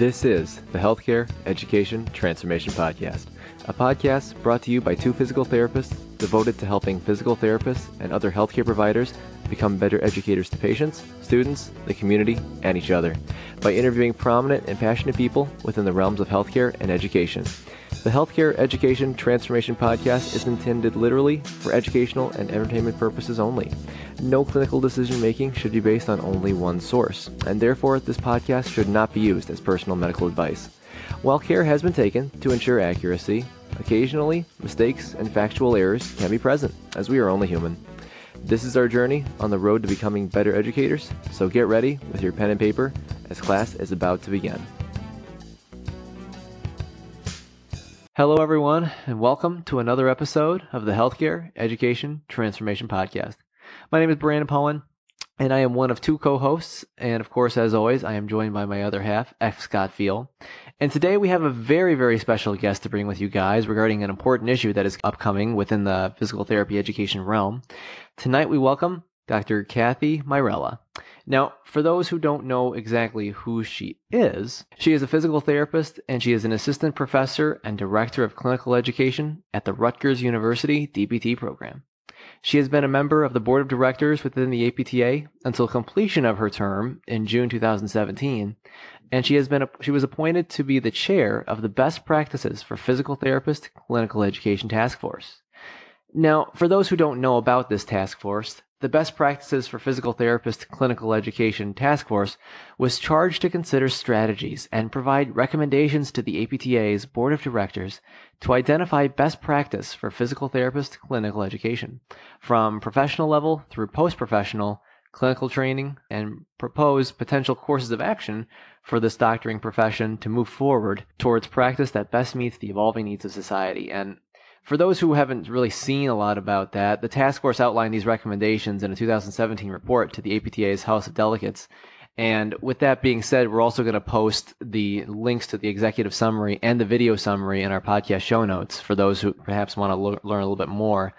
This is the Healthcare Education Transformation Podcast, a podcast brought to you by two physical therapists devoted to helping physical therapists and other healthcare providers become better educators to patients, students, the community, and each other by interviewing prominent and passionate people within the realms of healthcare and education. The Healthcare Education Transformation Podcast is intended literally for educational and entertainment purposes only. No clinical decision making should be based on only one source, and therefore this podcast should not be used as personal medical advice. While care has been taken to ensure accuracy, occasionally mistakes and factual errors can be present, as we are only human. This is our journey on the road to becoming better educators, so get ready with your pen and paper as class is about to begin. Hello, everyone, and welcome to another episode of the Healthcare Education Transformation Podcast. My name is Brandon Powen, and I am one of two co hosts. And of course, as always, I am joined by my other half, F. Scott Field. And today we have a very, very special guest to bring with you guys regarding an important issue that is upcoming within the physical therapy education realm. Tonight we welcome Dr. Kathy Mairella. Now, for those who don't know exactly who she is, she is a physical therapist and she is an assistant professor and director of clinical education at the Rutgers University DPT program. She has been a member of the board of directors within the APTA until completion of her term in June 2017, and she has been she was appointed to be the chair of the Best Practices for Physical Therapist Clinical Education Task Force. Now, for those who don't know about this task force, the Best Practices for Physical Therapist Clinical Education Task Force was charged to consider strategies and provide recommendations to the APTA's Board of Directors to identify best practice for physical therapist clinical education, from professional level through post professional clinical training, and propose potential courses of action for this doctoring profession to move forward towards practice that best meets the evolving needs of society. And for those who haven't really seen a lot about that, the task force outlined these recommendations in a 2017 report to the APTA's House of Delegates. And with that being said, we're also going to post the links to the executive summary and the video summary in our podcast show notes for those who perhaps want to lo- learn a little bit more.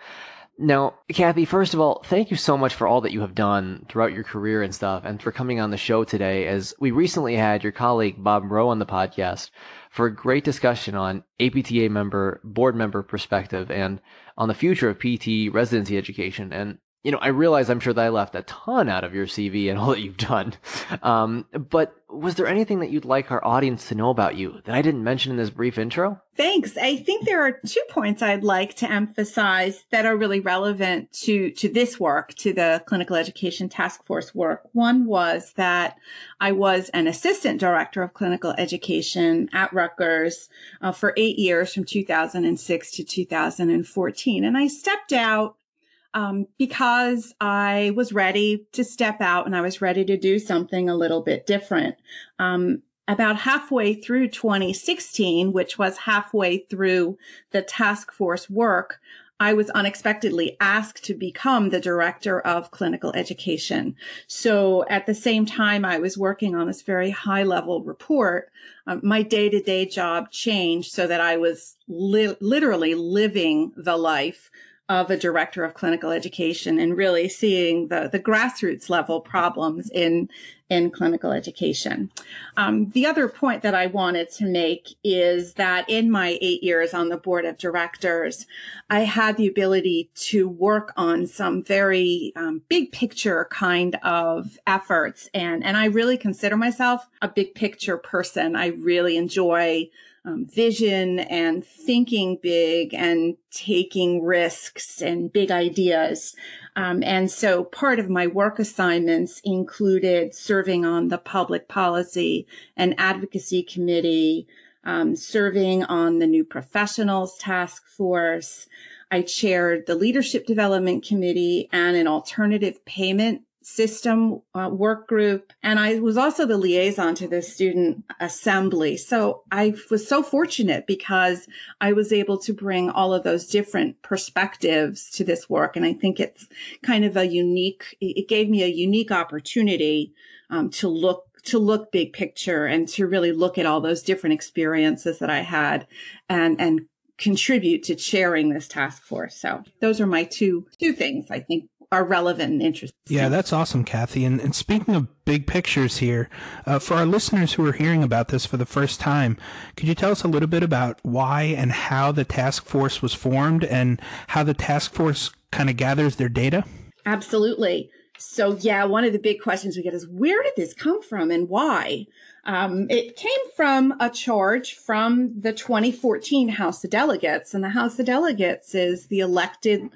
Now, Kathy, first of all, thank you so much for all that you have done throughout your career and stuff, and for coming on the show today. As we recently had your colleague Bob Rowe on the podcast for a great discussion on APTA member, board member perspective, and on the future of PT residency education. And you know, I realize I'm sure that I left a ton out of your CV and all that you've done. Um, but was there anything that you'd like our audience to know about you that I didn't mention in this brief intro? Thanks. I think there are two points I'd like to emphasize that are really relevant to, to this work, to the clinical education task force work. One was that I was an assistant director of clinical education at Rutgers uh, for eight years from 2006 to 2014. And I stepped out um, because I was ready to step out and I was ready to do something a little bit different. Um, about halfway through 2016, which was halfway through the task force work, I was unexpectedly asked to become the director of clinical education. So at the same time I was working on this very high level report, um, my day to day job changed so that I was li- literally living the life of a director of clinical education and really seeing the, the grassroots level problems in, in clinical education. Um, the other point that I wanted to make is that in my eight years on the board of directors, I had the ability to work on some very um, big picture kind of efforts. And, and I really consider myself a big picture person. I really enjoy um, vision and thinking big and taking risks and big ideas. Um, and so part of my work assignments included serving on the public policy and advocacy committee, um, serving on the new professionals task force. I chaired the leadership development committee and an alternative payment system uh, work group and i was also the liaison to the student assembly. So i was so fortunate because i was able to bring all of those different perspectives to this work and i think it's kind of a unique it gave me a unique opportunity um, to look to look big picture and to really look at all those different experiences that i had and and contribute to chairing this task force. So those are my two two things i think are relevant and interesting. Yeah, that's awesome, Kathy. And, and speaking of big pictures here, uh, for our listeners who are hearing about this for the first time, could you tell us a little bit about why and how the task force was formed and how the task force kind of gathers their data? Absolutely. So, yeah, one of the big questions we get is where did this come from and why? Um, it came from a charge from the 2014 House of Delegates, and the House of Delegates is the elected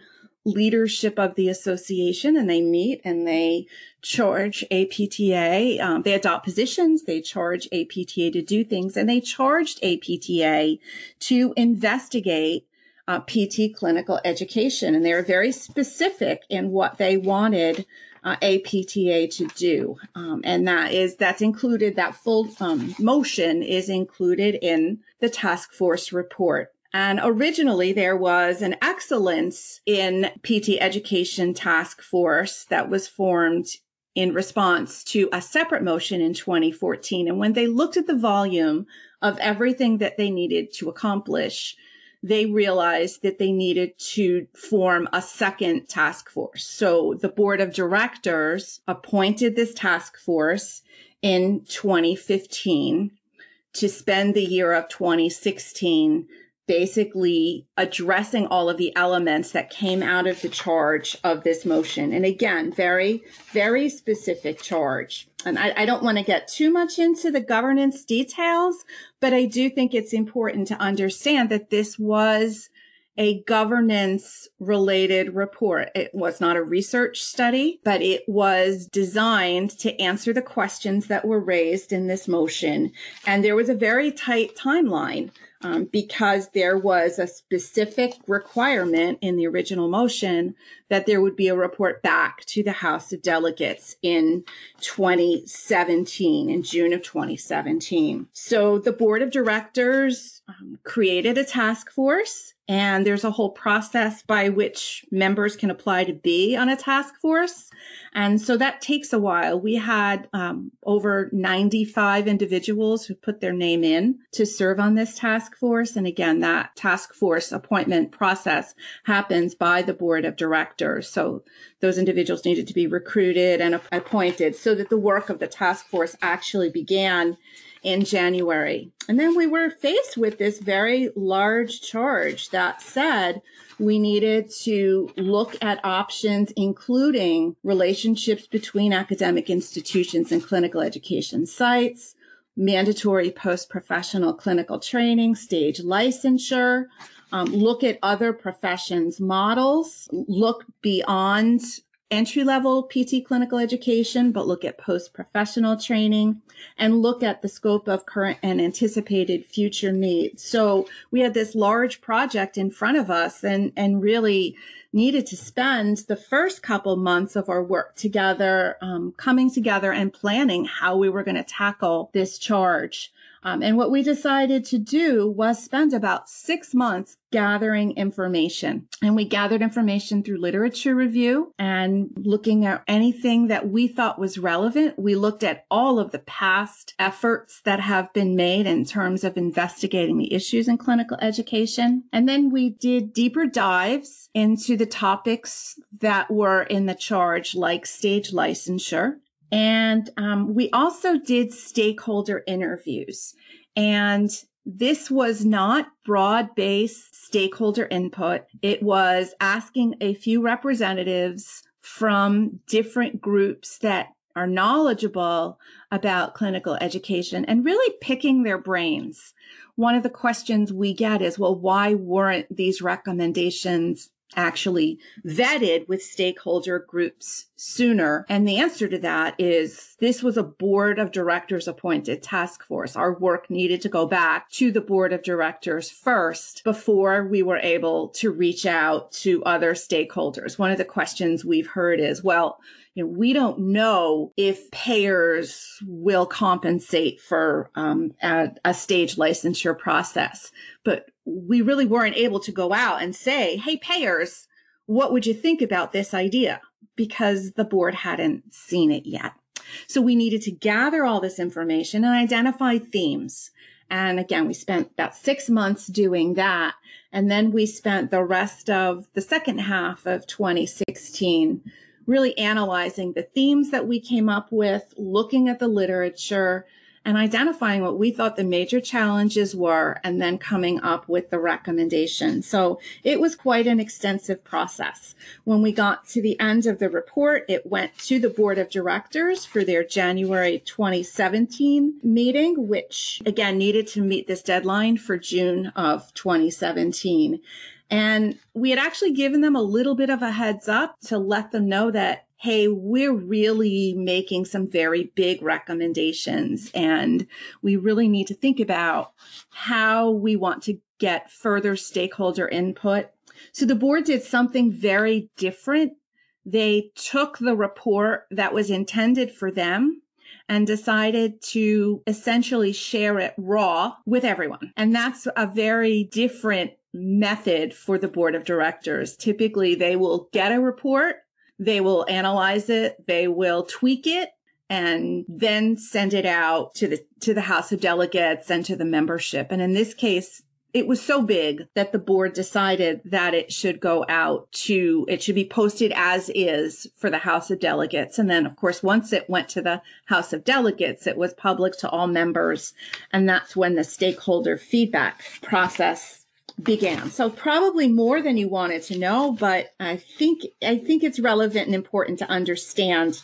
leadership of the association, and they meet and they charge APTA. Um, they adopt positions, they charge APTA to do things, and they charged APTA to investigate uh, PT clinical education. And they were very specific in what they wanted uh, APTA to do. Um, and that is, that's included, that full um, motion is included in the task force report. And originally there was an excellence in PT education task force that was formed in response to a separate motion in 2014. And when they looked at the volume of everything that they needed to accomplish, they realized that they needed to form a second task force. So the board of directors appointed this task force in 2015 to spend the year of 2016 basically addressing all of the elements that came out of the charge of this motion. And again, very, very specific charge. And I, I don't want to get too much into the governance details, but I do think it's important to understand that this was a governance related report. It was not a research study, but it was designed to answer the questions that were raised in this motion. And there was a very tight timeline um, because there was a specific requirement in the original motion that there would be a report back to the House of Delegates in 2017, in June of 2017. So the board of directors um, created a task force and there's a whole process by which members can apply to be on a task force. And so that takes a while. We had um, over 95 individuals who put their name in to serve on this task force. And again, that task force appointment process happens by the board of directors. So those individuals needed to be recruited and appointed so that the work of the task force actually began in January. And then we were faced with this very large charge that said we needed to look at options, including relationships between academic institutions and clinical education sites, mandatory post professional clinical training, stage licensure. Um, look at other professions models, look beyond entry level PT clinical education, but look at post professional training and look at the scope of current and anticipated future needs. So we had this large project in front of us and, and really needed to spend the first couple months of our work together, um, coming together and planning how we were going to tackle this charge. Um, and what we decided to do was spend about six months gathering information. And we gathered information through literature review and looking at anything that we thought was relevant. We looked at all of the past efforts that have been made in terms of investigating the issues in clinical education. And then we did deeper dives into the topics that were in the charge, like stage licensure and um, we also did stakeholder interviews. And this was not broad based stakeholder input. It was asking a few representatives from different groups that are knowledgeable about clinical education and really picking their brains. One of the questions we get is, well, why weren't these recommendations actually vetted with stakeholder groups sooner? And the answer to that is this was a board of directors appointed task force. Our work needed to go back to the board of directors first before we were able to reach out to other stakeholders. One of the questions we've heard is, well, you know, we don't know if payers will compensate for um, a, a stage licensure process, but we really weren't able to go out and say, hey, payers, what would you think about this idea? Because the board hadn't seen it yet. So we needed to gather all this information and identify themes. And again, we spent about six months doing that. And then we spent the rest of the second half of 2016 really analyzing the themes that we came up with, looking at the literature, and identifying what we thought the major challenges were and then coming up with the recommendation. So it was quite an extensive process. When we got to the end of the report, it went to the board of directors for their January 2017 meeting, which again needed to meet this deadline for June of 2017. And we had actually given them a little bit of a heads up to let them know that hey, we're really making some very big recommendations and we really need to think about how we want to get further stakeholder input. So the board did something very different. They took the report that was intended for them and decided to essentially share it raw with everyone. And that's a very different method for the board of directors. Typically, they will get a report they will analyze it, they will tweak it, and then send it out to the to the House of Delegates and to the membership. And in this case, it was so big that the board decided that it should go out to it should be posted as is for the House of Delegates. And then of course once it went to the House of Delegates, it was public to all members. And that's when the stakeholder feedback process began. So probably more than you wanted to know, but I think I think it's relevant and important to understand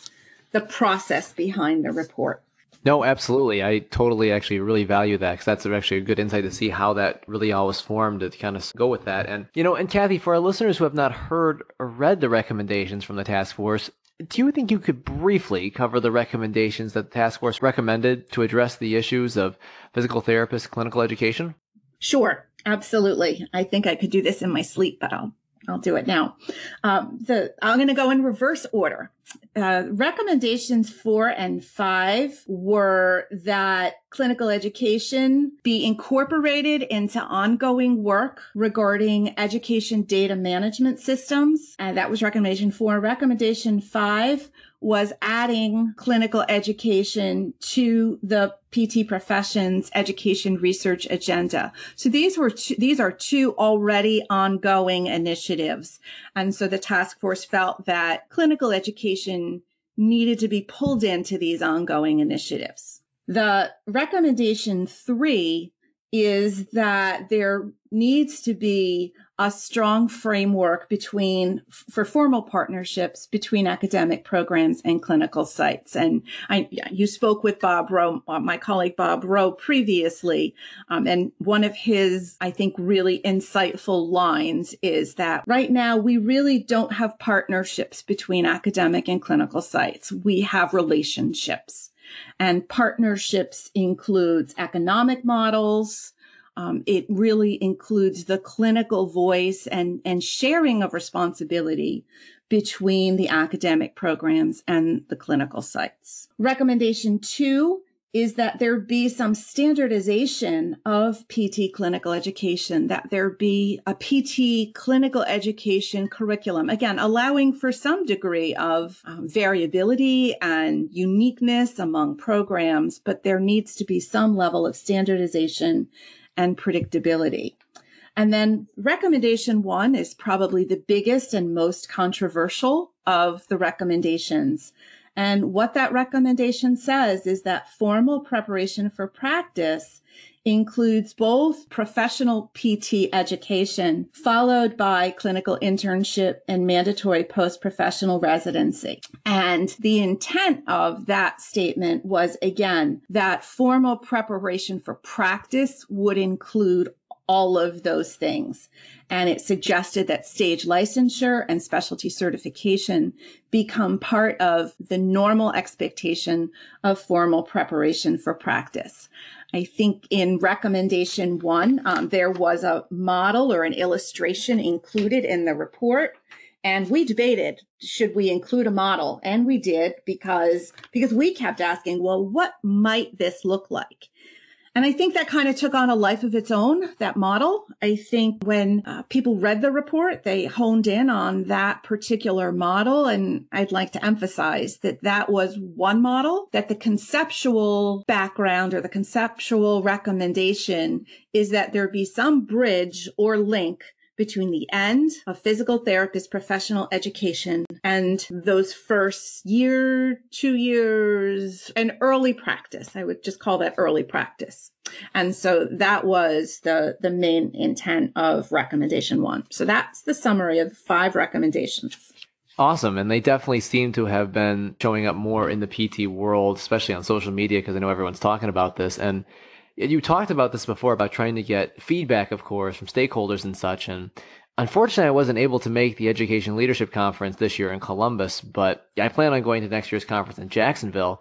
the process behind the report. No, absolutely. I totally actually really value that because that's actually a good insight to see how that really all was formed to kind of go with that. And, you know, and Kathy, for our listeners who have not heard or read the recommendations from the task force, do you think you could briefly cover the recommendations that the task force recommended to address the issues of physical therapist clinical education? Sure. Absolutely. I think I could do this in my sleep, but I'll I'll do it now. Um, the I'm going to go in reverse order. Uh, recommendations four and five were that clinical education be incorporated into ongoing work regarding education data management systems. And that was recommendation four. Recommendation five was adding clinical education to the PT professions education research agenda. So these were two, these are two already ongoing initiatives. And so the task force felt that clinical education needed to be pulled into these ongoing initiatives. The recommendation three is that there needs to be a strong framework between for formal partnerships between academic programs and clinical sites. And I, you spoke with Bob Rowe, uh, my colleague Bob Rowe, previously, um, and one of his, I think, really insightful lines is that right now we really don't have partnerships between academic and clinical sites. We have relationships. And partnerships includes economic models. Um, it really includes the clinical voice and, and sharing of responsibility between the academic programs and the clinical sites. Recommendation two is that there be some standardization of PT clinical education, that there be a PT clinical education curriculum, again, allowing for some degree of um, variability and uniqueness among programs, but there needs to be some level of standardization and predictability. And then recommendation one is probably the biggest and most controversial of the recommendations. And what that recommendation says is that formal preparation for practice includes both professional PT education followed by clinical internship and mandatory post-professional residency. And the intent of that statement was again that formal preparation for practice would include all of those things. And it suggested that stage licensure and specialty certification become part of the normal expectation of formal preparation for practice. I think in recommendation one, um, there was a model or an illustration included in the report. And we debated, should we include a model? And we did because, because we kept asking, well, what might this look like? And I think that kind of took on a life of its own, that model. I think when uh, people read the report, they honed in on that particular model. And I'd like to emphasize that that was one model, that the conceptual background or the conceptual recommendation is that there be some bridge or link between the end of physical therapist professional education and those first year, two years, and early practice. I would just call that early practice. And so that was the, the main intent of recommendation one. So that's the summary of five recommendations. Awesome. And they definitely seem to have been showing up more in the PT world, especially on social media, because I know everyone's talking about this. And you talked about this before about trying to get feedback, of course, from stakeholders and such. And unfortunately, I wasn't able to make the Education Leadership Conference this year in Columbus, but I plan on going to next year's conference in Jacksonville.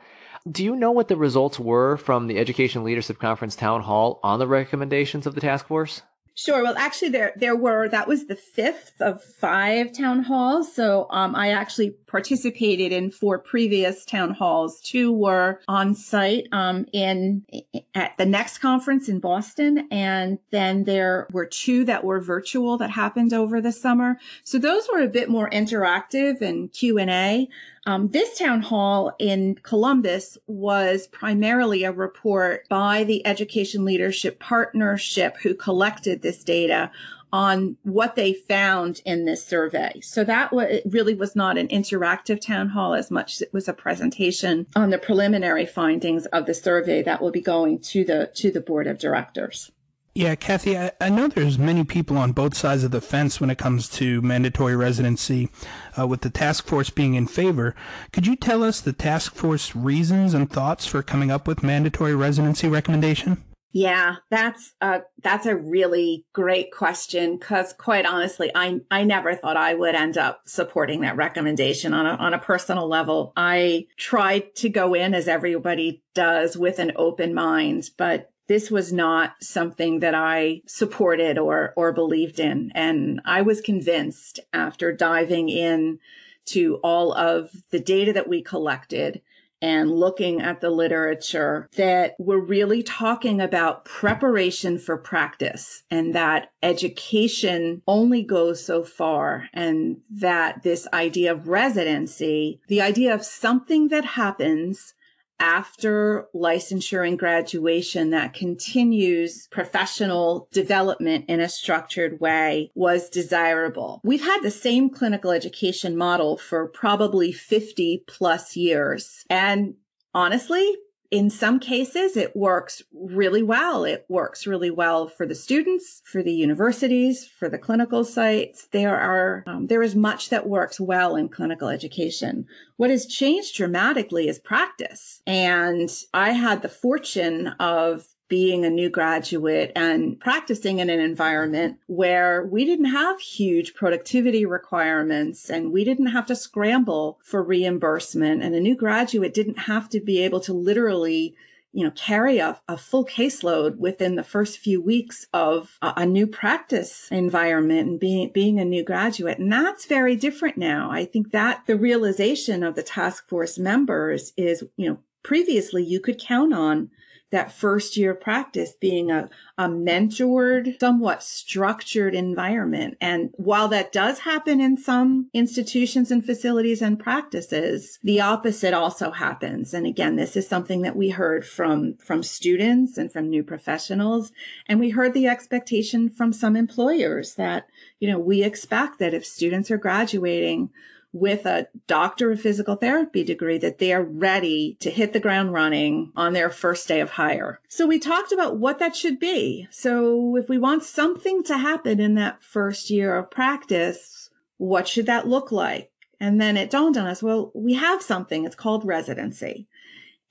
Do you know what the results were from the Education Leadership Conference Town Hall on the recommendations of the task force? Sure. Well, actually, there there were that was the fifth of five town halls. So um, I actually participated in four previous town halls. Two were on site um, in at the next conference in Boston, and then there were two that were virtual that happened over the summer. So those were a bit more interactive and Q and A. Um, this town hall in Columbus was primarily a report by the Education Leadership Partnership who collected this data on what they found in this survey. So that was, really was not an interactive town hall as much as it was a presentation on the preliminary findings of the survey that will be going to the, to the board of directors. Yeah, Kathy, I, I, know there's many people on both sides of the fence when it comes to mandatory residency, uh, with the task force being in favor. Could you tell us the task force reasons and thoughts for coming up with mandatory residency recommendation? Yeah, that's a that's a really great question because quite honestly, I I never thought I would end up supporting that recommendation on a on a personal level. I tried to go in as everybody does with an open mind, but this was not something that I supported or or believed in. And I was convinced after diving in to all of the data that we collected and looking at the literature that we're really talking about preparation for practice and that education only goes so far and that this idea of residency, the idea of something that happens after licensure and graduation that continues professional development in a structured way was desirable. We've had the same clinical education model for probably 50 plus years. And honestly, in some cases, it works really well. It works really well for the students, for the universities, for the clinical sites. There are, um, there is much that works well in clinical education. What has changed dramatically is practice. And I had the fortune of being a new graduate and practicing in an environment where we didn't have huge productivity requirements and we didn't have to scramble for reimbursement. And a new graduate didn't have to be able to literally you know, carry a, a full caseload within the first few weeks of a, a, new practice environment and being, being a new graduate. And that's very different now. I think that the realization of the task force members is, you know, previously you could count on that first year of practice being a, a mentored, somewhat structured environment. And while that does happen in some institutions and facilities and practices, the opposite also happens. And again, this is something that we heard from, from students and from new professionals. And we heard the expectation from some employers that, you know, we expect that if students are graduating with a doctor of physical therapy degree that they are ready to hit the ground running on their first day of hire. So we talked about what that should be. So if we want something to happen in that first year of practice, what should that look like? And then it dawned on us, well, we have something. It's called residency.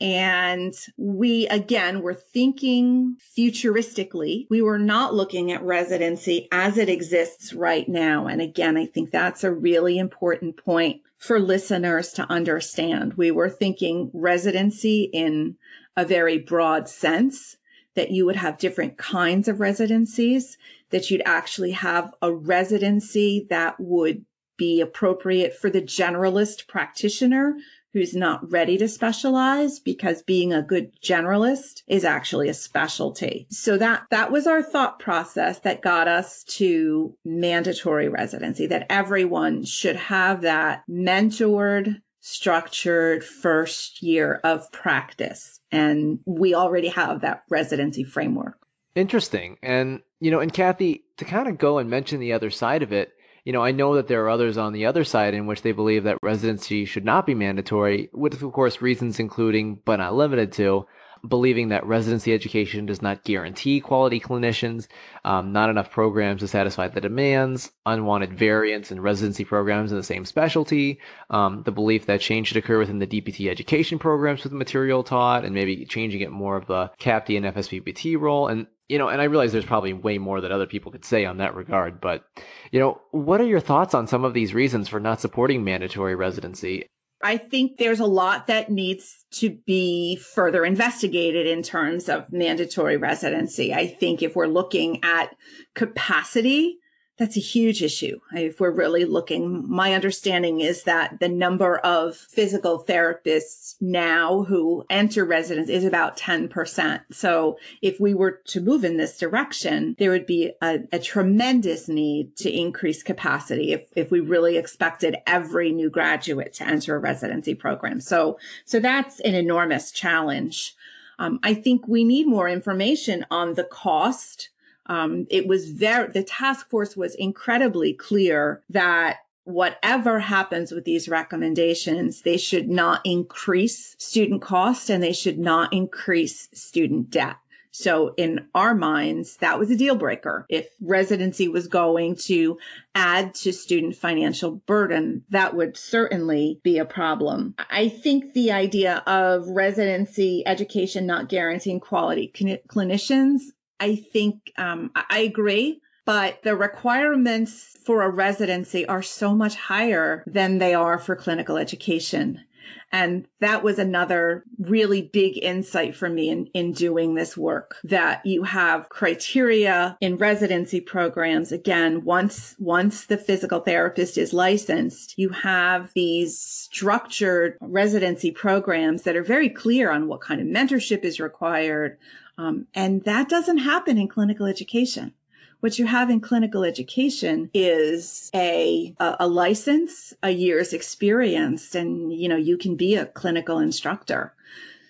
And we again were thinking futuristically. We were not looking at residency as it exists right now. And again, I think that's a really important point for listeners to understand. We were thinking residency in a very broad sense that you would have different kinds of residencies, that you'd actually have a residency that would be appropriate for the generalist practitioner who's not ready to specialize because being a good generalist is actually a specialty. So that, that was our thought process that got us to mandatory residency, that everyone should have that mentored, structured first year of practice. And we already have that residency framework. Interesting. And, you know, and Kathy, to kind of go and mention the other side of it, you know, I know that there are others on the other side in which they believe that residency should not be mandatory, with, of course, reasons including, but not limited to, believing that residency education does not guarantee quality clinicians, um, not enough programs to satisfy the demands, unwanted variance in residency programs in the same specialty, um, the belief that change should occur within the DPT education programs with the material taught, and maybe changing it more of the CAPTE and FSBPT role. And you know, and I realize there's probably way more that other people could say on that regard, but, you know, what are your thoughts on some of these reasons for not supporting mandatory residency? I think there's a lot that needs to be further investigated in terms of mandatory residency. I think if we're looking at capacity, that's a huge issue. If we're really looking, my understanding is that the number of physical therapists now who enter residence is about 10%. So if we were to move in this direction, there would be a, a tremendous need to increase capacity if, if we really expected every new graduate to enter a residency program. So, so that's an enormous challenge. Um, I think we need more information on the cost um, it was very, the task force was incredibly clear that whatever happens with these recommendations, they should not increase student cost and they should not increase student debt. So in our minds, that was a deal breaker. If residency was going to add to student financial burden, that would certainly be a problem. I think the idea of residency education not guaranteeing quality clinicians I think um, I agree, but the requirements for a residency are so much higher than they are for clinical education. And that was another really big insight for me in, in doing this work that you have criteria in residency programs. Again, once, once the physical therapist is licensed, you have these structured residency programs that are very clear on what kind of mentorship is required, um, and that doesn't happen in clinical education. What you have in clinical education is a, a, a license, a year's experience, and you know you can be a clinical instructor.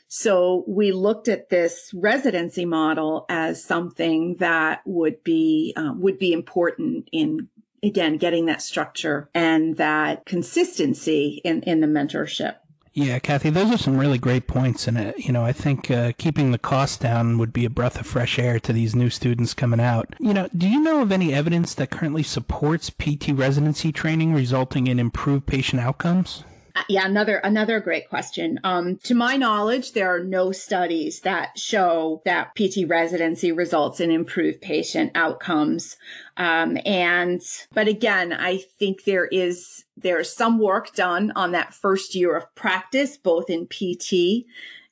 So we looked at this residency model as something that would be uh, would be important in again getting that structure and that consistency in in the mentorship. Yeah, Kathy, those are some really great points, and uh, you know, I think uh, keeping the cost down would be a breath of fresh air to these new students coming out. You know, do you know of any evidence that currently supports PT residency training resulting in improved patient outcomes? Uh, yeah, another another great question. Um, to my knowledge, there are no studies that show that PT residency results in improved patient outcomes. Um, and but again, I think there is there's some work done on that first year of practice, both in PT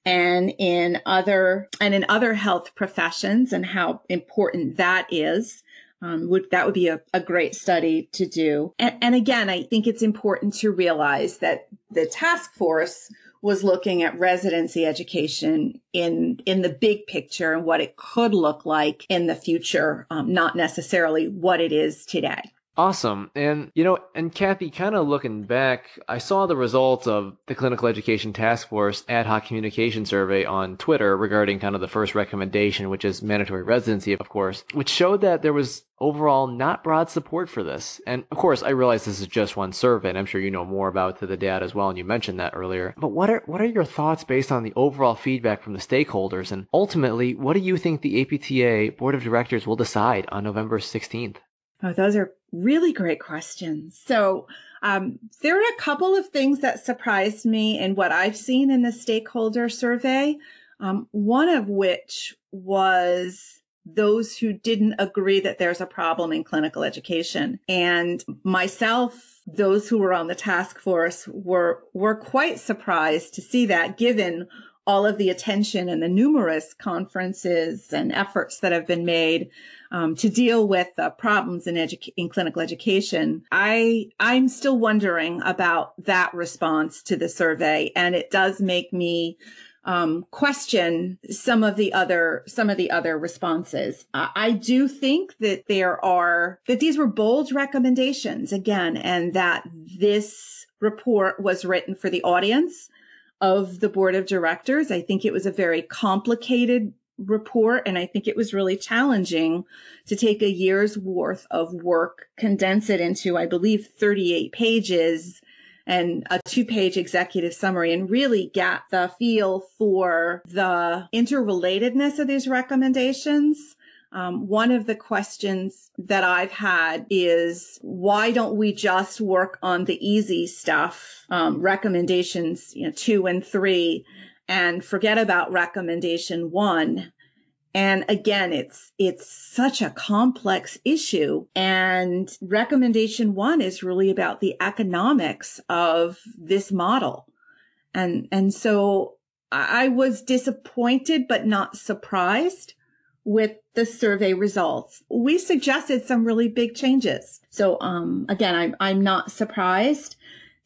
and in other and in other health professions, and how important that is um, would that would be a, a great study to do. And, and again, I think it's important to realize that the task force was looking at residency education in in the big picture and what it could look like in the future, um, not necessarily what it is today. Awesome. And, you know, and Kathy, kind of looking back, I saw the results of the Clinical Education Task Force ad hoc communication survey on Twitter regarding kind of the first recommendation, which is mandatory residency, of course, which showed that there was overall not broad support for this. And of course, I realize this is just one survey, and I'm sure you know more about the data as well, and you mentioned that earlier. But what are what are your thoughts based on the overall feedback from the stakeholders, and ultimately, what do you think the APTA Board of Directors will decide on November 16th? Oh, those are really great questions. So, um, there are a couple of things that surprised me in what I've seen in the stakeholder survey. Um, one of which was those who didn't agree that there's a problem in clinical education. And myself, those who were on the task force were, were quite surprised to see that given all of the attention and the numerous conferences and efforts that have been made um, to deal with the problems in, edu- in clinical education. I I'm still wondering about that response to the survey, and it does make me um, question some of the other some of the other responses. Uh, I do think that there are that these were bold recommendations again, and that this report was written for the audience of the board of directors. I think it was a very complicated report. And I think it was really challenging to take a year's worth of work, condense it into, I believe, 38 pages and a two page executive summary and really get the feel for the interrelatedness of these recommendations. Um, one of the questions that I've had is why don't we just work on the easy stuff, um, recommendations, you know, two and three, and forget about recommendation one and again, it's, it's such a complex issue. And recommendation one is really about the economics of this model. And, and so I was disappointed, but not surprised with the survey results. We suggested some really big changes. So, um, again, I'm, I'm not surprised.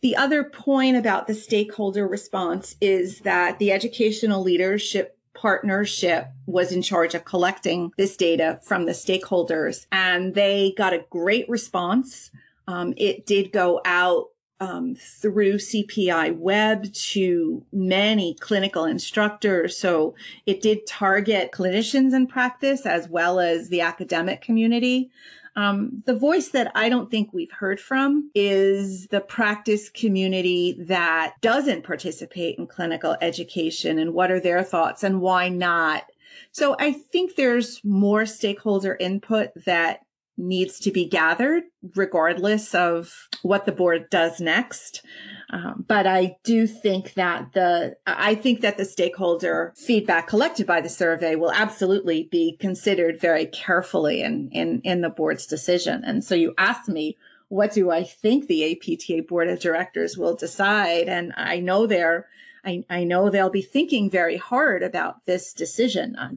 The other point about the stakeholder response is that the educational leadership partnership was in charge of collecting this data from the stakeholders and they got a great response. Um, it did go out um, through CPI web to many clinical instructors. So it did target clinicians in practice as well as the academic community. Um, the voice that I don't think we've heard from is the practice community that doesn't participate in clinical education and what are their thoughts and why not. So I think there's more stakeholder input that needs to be gathered regardless of what the board does next. Um, but I do think that the, I think that the stakeholder feedback collected by the survey will absolutely be considered very carefully in, in, in the board's decision. And so you asked me, what do I think the APTA board of directors will decide? And I know they're, I, I know they'll be thinking very hard about this decision. Uh,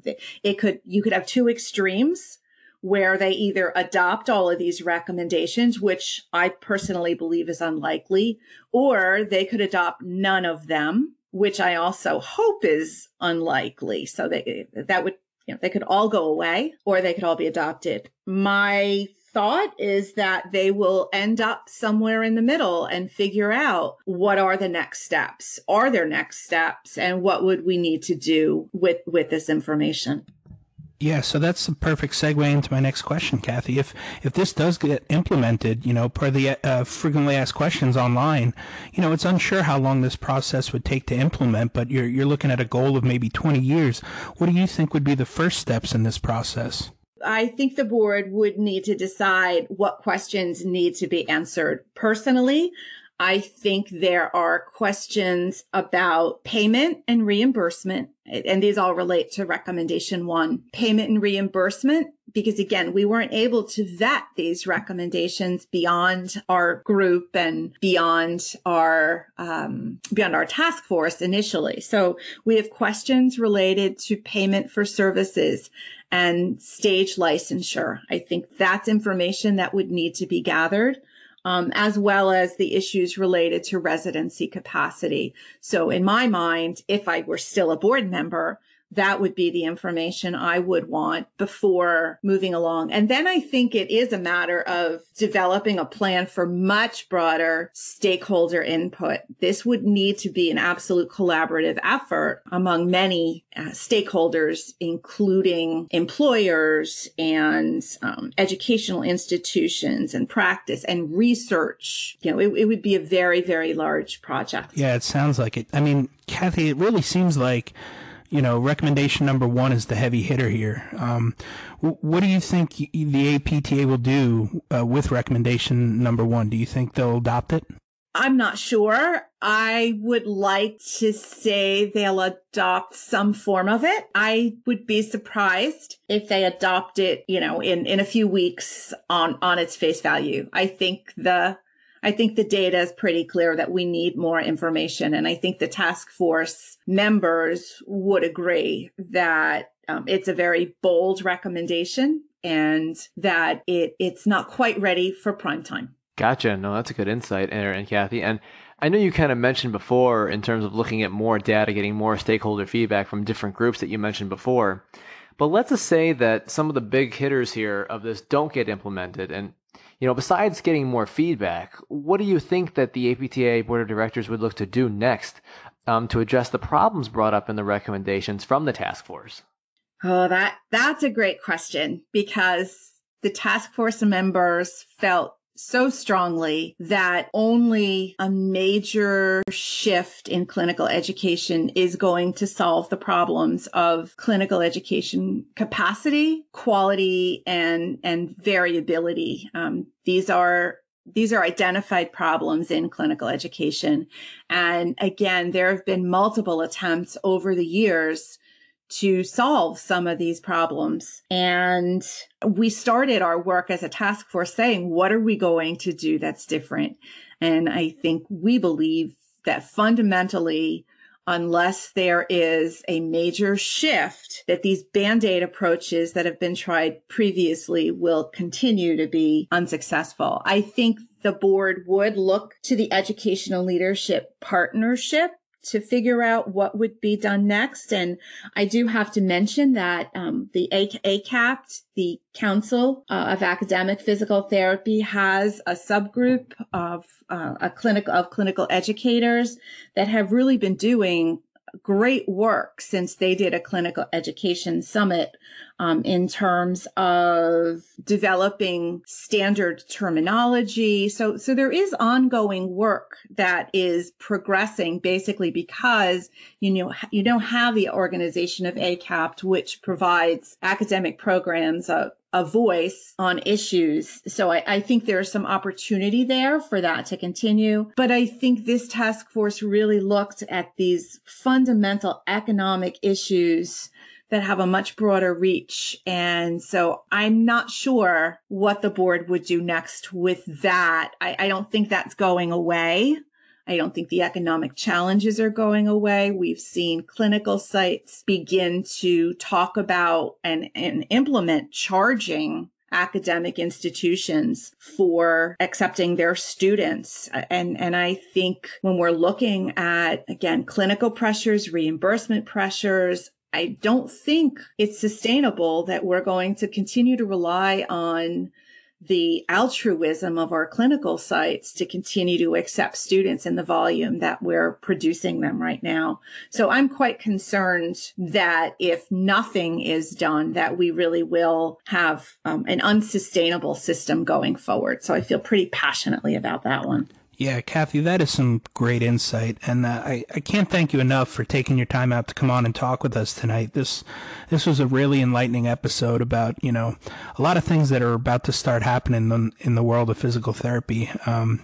it could, you could have two extremes where they either adopt all of these recommendations, which I personally believe is unlikely, or they could adopt none of them, which I also hope is unlikely. So they, that would, you know, they could all go away or they could all be adopted. My thought is that they will end up somewhere in the middle and figure out what are the next steps are there next steps and what would we need to do with with this information yeah, so that's the perfect segue into my next question, Kathy. If if this does get implemented, you know, per the uh, frequently asked questions online, you know, it's unsure how long this process would take to implement, but you're you're looking at a goal of maybe 20 years. What do you think would be the first steps in this process? I think the board would need to decide what questions need to be answered. Personally, I think there are questions about payment and reimbursement. And these all relate to recommendation one, payment and reimbursement. Because again, we weren't able to vet these recommendations beyond our group and beyond our, um, beyond our task force initially. So we have questions related to payment for services and stage licensure. I think that's information that would need to be gathered um, as well as the issues related to residency capacity. So in my mind, if I were still a board member, that would be the information I would want before moving along. And then I think it is a matter of developing a plan for much broader stakeholder input. This would need to be an absolute collaborative effort among many uh, stakeholders, including employers and um, educational institutions and practice and research. You know, it, it would be a very, very large project. Yeah, it sounds like it. I mean, Kathy, it really seems like you know, recommendation number one is the heavy hitter here. Um, what do you think the APTA will do uh, with recommendation number one? Do you think they'll adopt it? I'm not sure. I would like to say they'll adopt some form of it. I would be surprised if they adopt it, you know, in, in a few weeks on, on its face value. I think the I think the data is pretty clear that we need more information. And I think the task force members would agree that um, it's a very bold recommendation and that it, it's not quite ready for prime time. Gotcha. No, that's a good insight, Aaron, and Kathy. And I know you kind of mentioned before in terms of looking at more data, getting more stakeholder feedback from different groups that you mentioned before. But let's just say that some of the big hitters here of this don't get implemented. And you know, besides getting more feedback, what do you think that the APTA board of directors would look to do next um, to address the problems brought up in the recommendations from the task force? Oh, that that's a great question because the task force members felt so strongly that only a major shift in clinical education is going to solve the problems of clinical education capacity, quality, and and variability. Um, these are these are identified problems in clinical education. And again, there have been multiple attempts over the years to solve some of these problems. And we started our work as a task force saying, what are we going to do that's different? And I think we believe that fundamentally, unless there is a major shift, that these band aid approaches that have been tried previously will continue to be unsuccessful. I think the board would look to the educational leadership partnership to figure out what would be done next. And I do have to mention that um, the ACAPT, the Council uh, of Academic Physical Therapy, has a subgroup of uh, a clinic of clinical educators that have really been doing great work since they did a clinical education summit um, in terms of developing standard terminology. So, so there is ongoing work that is progressing basically because you know you don't have the organization of ACAPT, which provides academic programs of a voice on issues. So I, I, think there's some opportunity there for that to continue. But I think this task force really looked at these fundamental economic issues that have a much broader reach. And so I'm not sure what the board would do next with that. I, I don't think that's going away. I don't think the economic challenges are going away. We've seen clinical sites begin to talk about and, and implement charging academic institutions for accepting their students. And, and I think when we're looking at, again, clinical pressures, reimbursement pressures, I don't think it's sustainable that we're going to continue to rely on the altruism of our clinical sites to continue to accept students in the volume that we're producing them right now. So I'm quite concerned that if nothing is done, that we really will have um, an unsustainable system going forward. So I feel pretty passionately about that one. Yeah, Kathy, that is some great insight, and uh, I I can't thank you enough for taking your time out to come on and talk with us tonight. This this was a really enlightening episode about you know a lot of things that are about to start happening in, in the world of physical therapy. Um,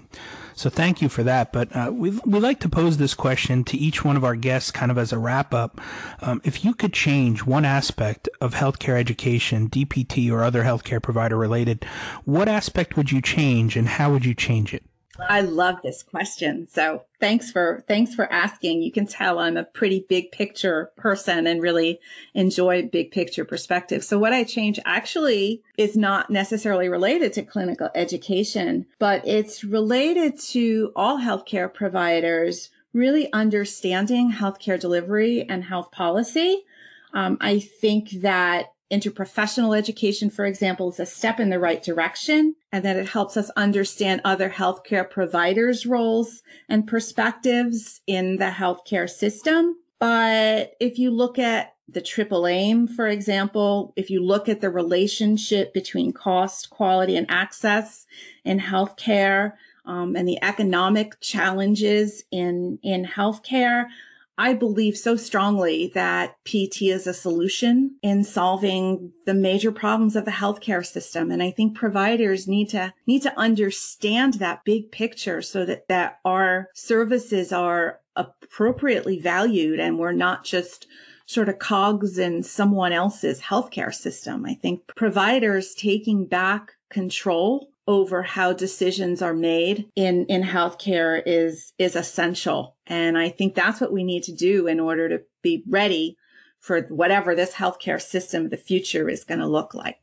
so thank you for that. But uh, we we like to pose this question to each one of our guests, kind of as a wrap up. Um, if you could change one aspect of healthcare education, DPT or other healthcare provider related, what aspect would you change, and how would you change it? I love this question. So thanks for thanks for asking. You can tell I'm a pretty big picture person and really enjoy big picture perspective. So what I change actually is not necessarily related to clinical education, but it's related to all healthcare providers really understanding healthcare delivery and health policy. Um, I think that interprofessional education, for example, is a step in the right direction and that it helps us understand other healthcare providers' roles and perspectives in the healthcare system. But if you look at the triple aim, for example, if you look at the relationship between cost, quality, and access in healthcare, um, and the economic challenges in in healthcare, I believe so strongly that PT is a solution in solving the major problems of the healthcare system. And I think providers need to need to understand that big picture so that, that our services are appropriately valued and we're not just sort of cogs in someone else's healthcare system. I think providers taking back control over how decisions are made in, in healthcare is, is essential. And I think that's what we need to do in order to be ready for whatever this healthcare system of the future is going to look like.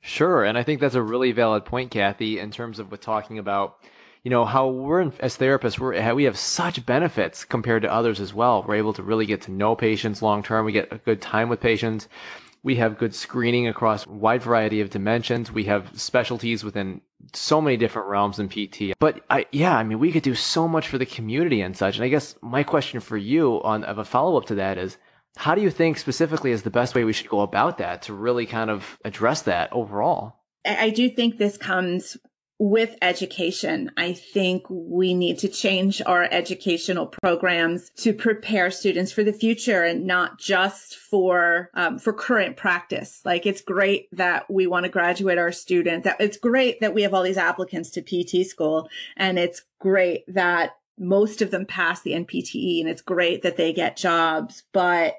Sure. And I think that's a really valid point, Kathy, in terms of with talking about, you know, how we're as therapists, we're, we have such benefits compared to others as well. We're able to really get to know patients long term. We get a good time with patients. We have good screening across a wide variety of dimensions. We have specialties within so many different realms in PT. But I, yeah, I mean, we could do so much for the community and such. And I guess my question for you on of a follow up to that is, how do you think specifically is the best way we should go about that to really kind of address that overall? I do think this comes with education. I think we need to change our educational programs to prepare students for the future and not just for um, for current practice. Like it's great that we want to graduate our student. That it's great that we have all these applicants to PT school, and it's great that most of them pass the NPTE, and it's great that they get jobs. But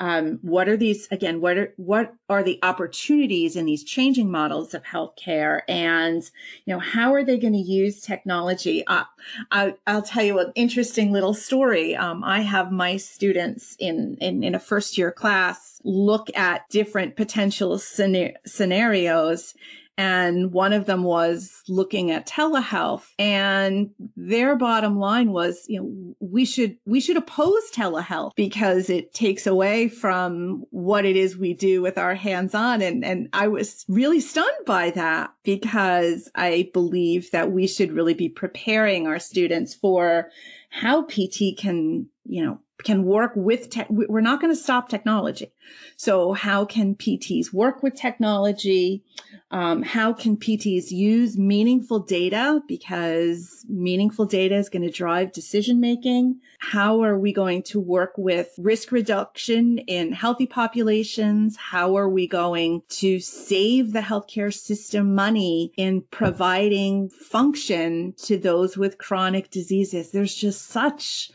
um, what are these again what are what are the opportunities in these changing models of healthcare? And you know how are they going to use technology? Uh, I, will tell you an interesting little story. Um, i have my students in, in in a first year class look at different potential scenarios and one of them was looking at telehealth. And their bottom line was you know we should we should oppose telehealth because it takes away from what it is we do with our hands on. And and I was really stunned by that because I believe that we should really be preparing our students for how PT can you know can work with tech. We're not going to stop technology. So how can PTs work with technology? Um, how can PTs use meaningful data? Because meaningful data is going to drive decision making. How are we going to work with risk reduction in healthy populations? How are we going to save the healthcare system money in providing function to those with chronic diseases? There's just such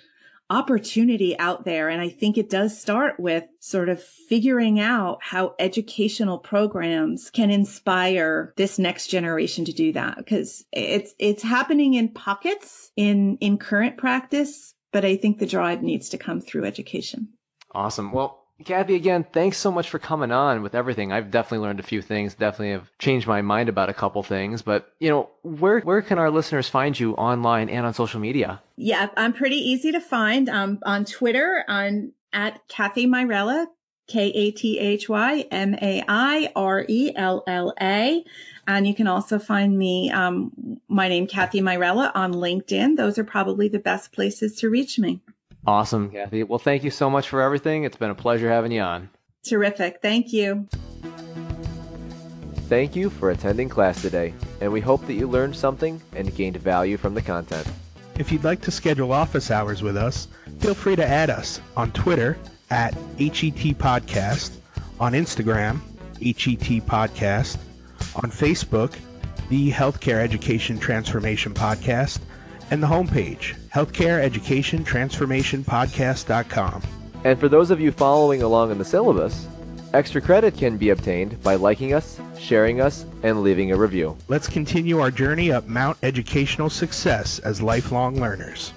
opportunity out there. And I think it does start with sort of figuring out how educational programs can inspire this next generation to do that because it's, it's happening in pockets in, in current practice. But I think the drive needs to come through education. Awesome. Well, Kathy, again, thanks so much for coming on with everything. I've definitely learned a few things, definitely have changed my mind about a couple things. But, you know, where where can our listeners find you online and on social media? Yeah, I'm pretty easy to find. Um, on Twitter, on at Kathy Mairella, K A T H Y M A I R E L L A. And you can also find me, um, my name, Kathy Mairella, on LinkedIn. Those are probably the best places to reach me. Awesome, Kathy. Well, thank you so much for everything. It's been a pleasure having you on. Terrific. Thank you. Thank you for attending class today, and we hope that you learned something and gained value from the content. If you'd like to schedule office hours with us, feel free to add us on Twitter at HET Podcast, on Instagram, HET Podcast, on Facebook, the Healthcare Education Transformation Podcast, and the homepage, healthcareeducationtransformationpodcast.com. And for those of you following along in the syllabus, extra credit can be obtained by liking us, sharing us, and leaving a review. Let's continue our journey up Mount Educational Success as lifelong learners.